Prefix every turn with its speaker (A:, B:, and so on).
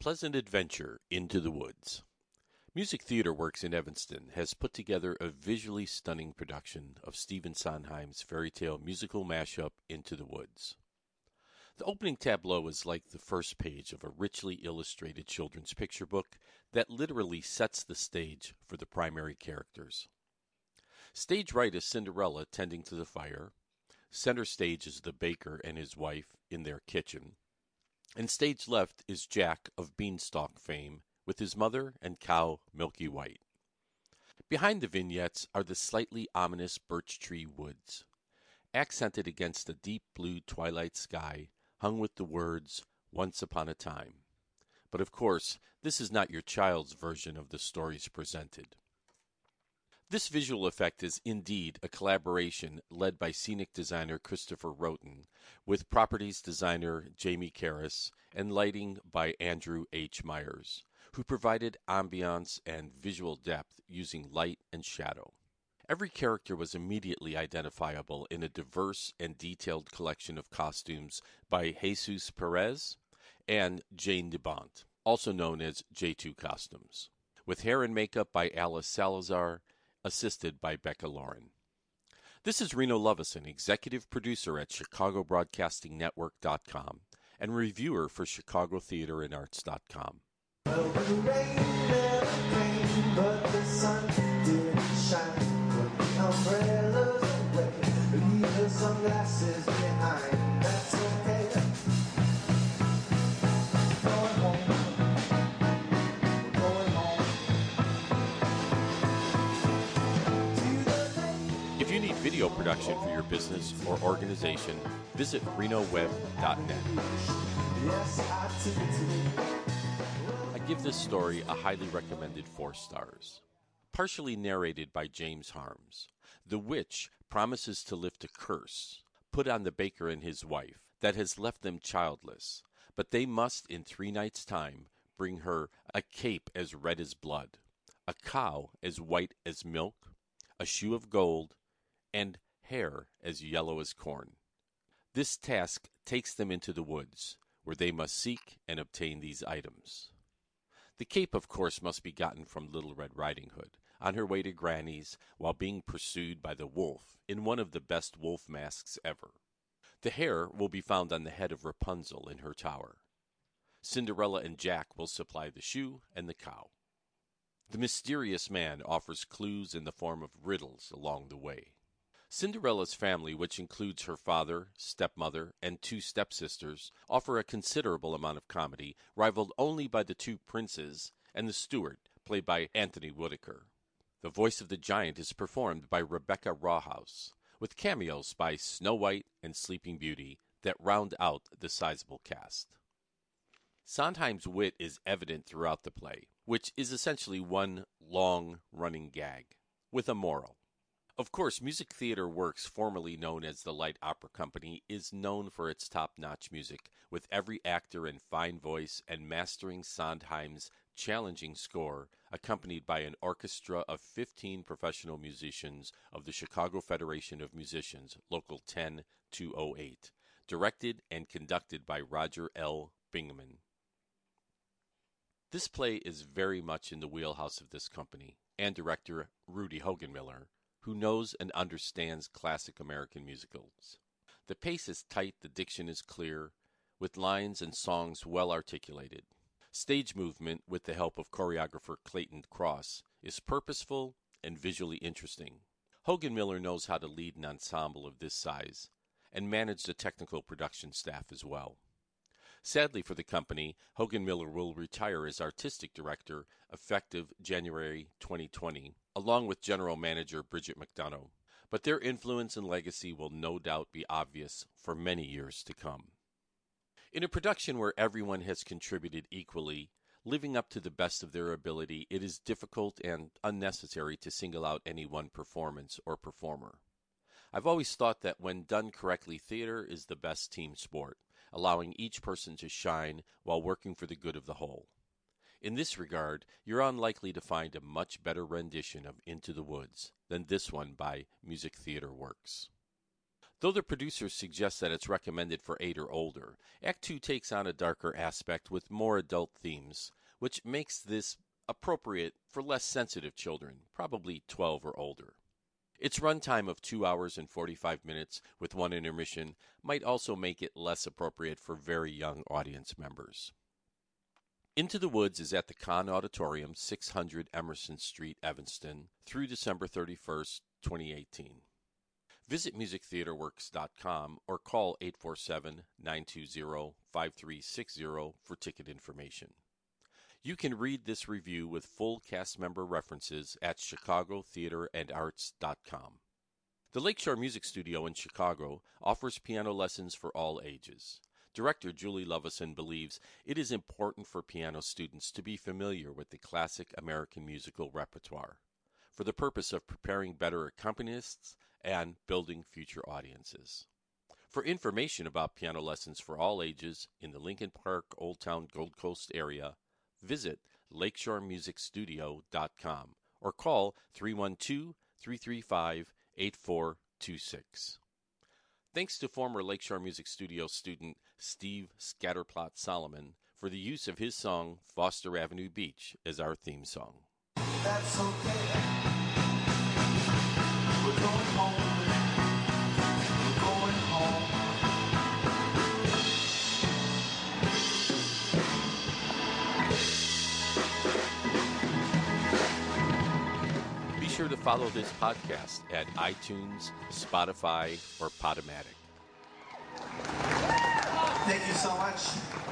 A: Pleasant Adventure Into the Woods. Music Theater Works in Evanston has put together a visually stunning production of Stephen Sondheim's fairy tale musical mashup Into the Woods. The opening tableau is like the first page of a richly illustrated children's picture book that literally sets the stage for the primary characters. Stage right is Cinderella tending to the fire. Center stage is the baker and his wife in their kitchen. And stage left is Jack of Beanstalk fame with his mother and cow Milky White. Behind the vignettes are the slightly ominous birch tree woods, accented against a deep blue twilight sky hung with the words Once Upon a Time. But of course, this is not your child's version of the stories presented. This visual effect is indeed a collaboration led by scenic designer Christopher Rhoton with properties designer Jamie Karras and lighting by Andrew H. Myers, who provided ambiance and visual depth using light and shadow. Every character was immediately identifiable in a diverse and detailed collection of costumes by Jesus Perez and Jane DeBont, also known as J2 Costumes, with hair and makeup by Alice Salazar assisted by Becca Lauren. This is Reno Lovison, executive producer at ChicagoBroadcastingNetwork.com and reviewer for ChicagoTheaterAndArts.com. Well, the rain never came, but video production for your business or organization, visit renoweb.net. I give this story a highly recommended four stars. Partially narrated by James Harms, the witch promises to lift a curse put on the baker and his wife that has left them childless, but they must in three nights' time bring her a cape as red as blood, a cow as white as milk, a shoe of gold, and hair as yellow as corn. This task takes them into the woods, where they must seek and obtain these items. The cape, of course, must be gotten from Little Red Riding Hood, on her way to Granny's while being pursued by the wolf in one of the best wolf masks ever. The hair will be found on the head of Rapunzel in her tower. Cinderella and Jack will supply the shoe and the cow. The mysterious man offers clues in the form of riddles along the way. Cinderella's family, which includes her father, stepmother, and two stepsisters, offer a considerable amount of comedy, rivaled only by the two princes and the steward, played by Anthony Whitaker. The voice of the giant is performed by Rebecca Rawhouse, with cameos by Snow White and Sleeping Beauty that round out the sizable cast. Sondheim's wit is evident throughout the play, which is essentially one long running gag, with a moral. Of course, Music Theater Works, formerly known as the Light Opera Company, is known for its top notch music, with every actor in fine voice and mastering Sondheim's challenging score, accompanied by an orchestra of 15 professional musicians of the Chicago Federation of Musicians, Local 10 208, directed and conducted by Roger L. Bingaman. This play is very much in the wheelhouse of this company and director Rudy Hogenmiller who knows and understands classic American musicals. The pace is tight, the diction is clear, with lines and songs well articulated. Stage movement, with the help of choreographer Clayton Cross, is purposeful and visually interesting. Hogenmiller knows how to lead an ensemble of this size and manage the technical production staff as well. Sadly for the company, Hogenmiller will retire as artistic director effective January 2020 along with general manager Bridget McDonough, but their influence and legacy will no doubt be obvious for many years to come. In a production where everyone has contributed equally, living up to the best of their ability, it is difficult and unnecessary to single out any one performance or performer. I've always thought that when done correctly, theater is the best team sport, allowing each person to shine while working for the good of the whole. In this regard, you're unlikely to find a much better rendition of Into the Woods than this one by Music Theater Works. Though the producers suggest that it's recommended for 8 or older, Act 2 takes on a darker aspect with more adult themes, which makes this appropriate for less sensitive children, probably 12 or older. Its runtime of 2 hours and 45 minutes with one intermission might also make it less appropriate for very young audience members. Into the Woods is at the Cahn Auditorium, 600 Emerson Street, Evanston, through December 31st, 2018. Visit musictheaterworks.com or call 847 920 5360 for ticket information. You can read this review with full cast member references at chicagotheaterandarts.com. The Lakeshore Music Studio in Chicago offers piano lessons for all ages. Director Julie Lovison believes it is important for piano students to be familiar with the classic American musical repertoire for the purpose of preparing better accompanists and building future audiences. For information about piano lessons for all ages in the Lincoln Park Old Town Gold Coast area, visit lakeshoremusicstudio.com or call 312 335 8426. Thanks to former Lakeshore Music Studio student Steve Scatterplot Solomon for the use of his song Foster Avenue Beach as our theme song. Sure to follow this podcast at iTunes, Spotify, or Podomatic.
B: Thank you so much.